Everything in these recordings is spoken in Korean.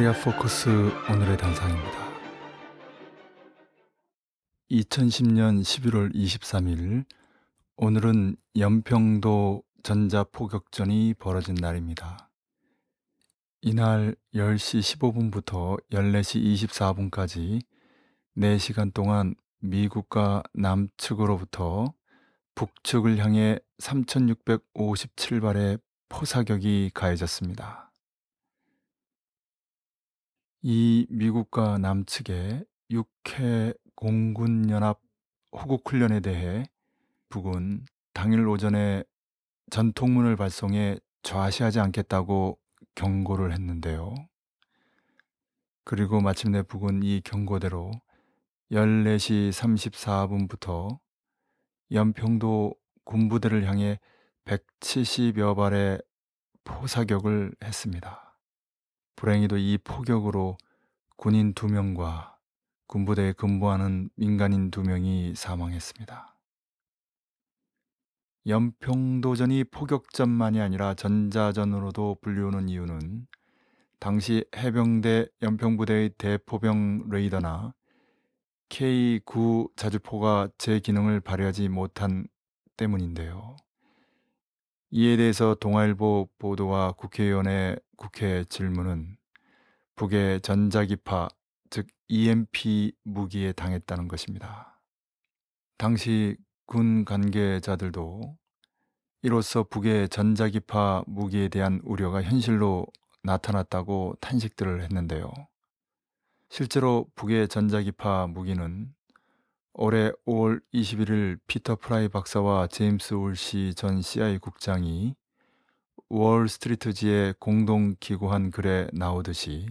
코리아 포커스 오늘의 단상입니다. 2010년 11월 23일 오늘은 연평도 전자포격전이 벌어진 날입니다. 이날 10시 15분부터 14시 24분까지 4시간 동안 미국과 남측으로부터 북측을 향해 3657발의 포사격이 가해졌습니다. 이 미국과 남측의 6회 공군연합 호국훈련에 대해 북은 당일 오전에 전통문을 발송해 좌시하지 않겠다고 경고를 했는데요. 그리고 마침내 북은 이 경고대로 14시 34분부터 연평도 군부대를 향해 170여 발의 포사격을 했습니다. 불행히도 이 포격으로 군인 2명과 군부대에 근무하는 민간인 2명이 사망했습니다. 연평도전이 포격전만이 아니라 전자전으로도 불리우는 이유는 당시 해병대 연평부대의 대포병 레이더나 K9 자주포가 제 기능을 발휘하지 못한 때문인데요. 이에 대해서 동아일보 보도와 국회의원의 국회 질문은 북의 전자기파, 즉 EMP 무기에 당했다는 것입니다. 당시 군 관계자들도 이로써 북의 전자기파 무기에 대한 우려가 현실로 나타났다고 탄식들을 했는데요. 실제로 북의 전자기파 무기는 올해 5월 21일 피터 프라이 박사와 제임스 울시 전 CIA 국장이 월스트리트지에 공동 기고한 글에 나오듯이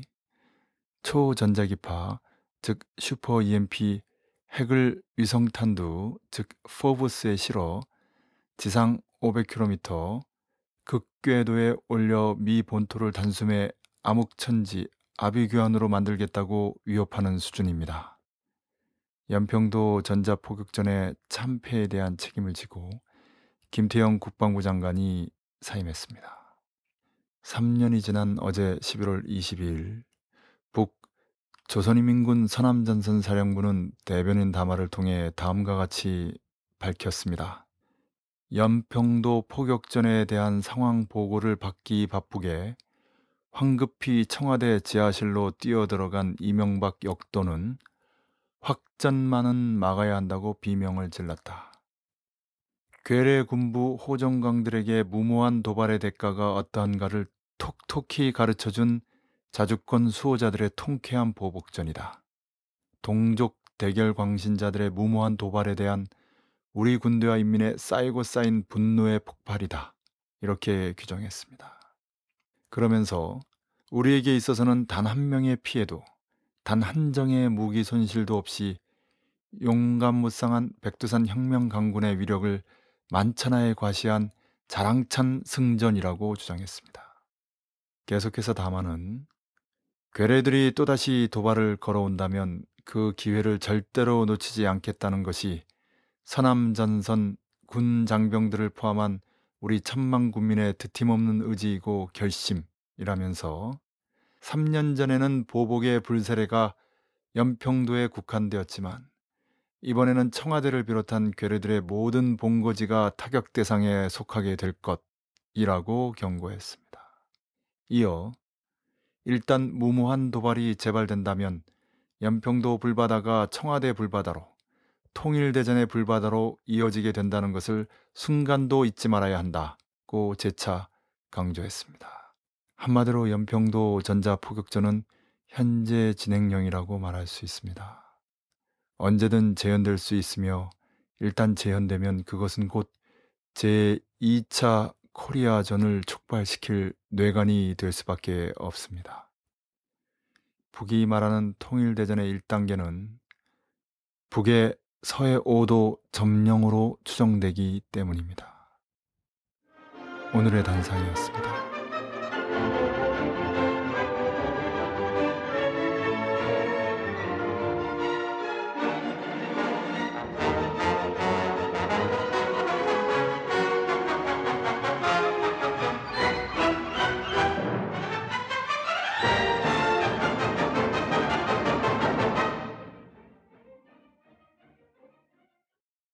초전자기파 즉 슈퍼 EMP 핵을 위성탄두 즉 FOBS에 실어 지상 500km 극궤도에 올려 미 본토를 단숨에 암흑천지 아비규환으로 만들겠다고 위협하는 수준입니다. 연평도 전자포격전의 참패에 대한 책임을 지고 김태형 국방부 장관이 사임했습니다. 3년이 지난 어제 11월 22일 북 조선인민군 서남전선 사령부는 대변인 담화를 통해 다음과 같이 밝혔습니다. 연평도 포격전에 대한 상황 보고를 받기 바쁘게 황급히 청와대 지하실로 뛰어들어간 이명박 역도는 확전만은 막아야 한다고 비명을 질렀다. 괴뢰 군부 호정강들에게 무모한 도발의 대가가 어떠한가를 톡톡히 가르쳐준 자주권 수호자들의 통쾌한 보복전이다. 동족 대결 광신자들의 무모한 도발에 대한 우리 군대와 인민의 쌓이고 쌓인 분노의 폭발이다. 이렇게 규정했습니다. 그러면서 우리에게 있어서는 단 한 명의 피해도 단 한 정의 무기 손실도 없이 용감 무쌍한 백두산 혁명 강군의 위력을 만천하에 과시한 자랑찬 승전이라고 주장했습니다. 계속해서 담화는 괴뢰들이 또다시 도발을 걸어온다면 그 기회를 절대로 놓치지 않겠다는 것이 서남전선 군 장병들을 포함한 우리 천만 국민의 드팀없는 의지이고 결심이라면서 3년 전에는 보복의 불세례가 연평도에 국한되었지만 이번에는 청와대를 비롯한 괴뢰들의 모든 본거지가 타격 대상에 속하게 될 것이라고 경고했습니다. 이어 일단 무모한 도발이 재발된다면 연평도 불바다가 청와대 불바다로 통일대전의 불바다로 이어지게 된다는 것을 순간도 잊지 말아야 한다고 재차 강조했습니다. 한마디로 연평도 전자포격전은 현재 진행형이라고 말할 수 있습니다. 언제든 재현될 수 있으며 일단 재현되면 그것은 곧 제2차 코리아전을 촉발시킬 뇌관이 될 수밖에 없습니다. 북이 말하는 통일대전의 1단계는 북의 서해 5도 점령으로 추정되기 때문입니다. 오늘의 단상이었습니다.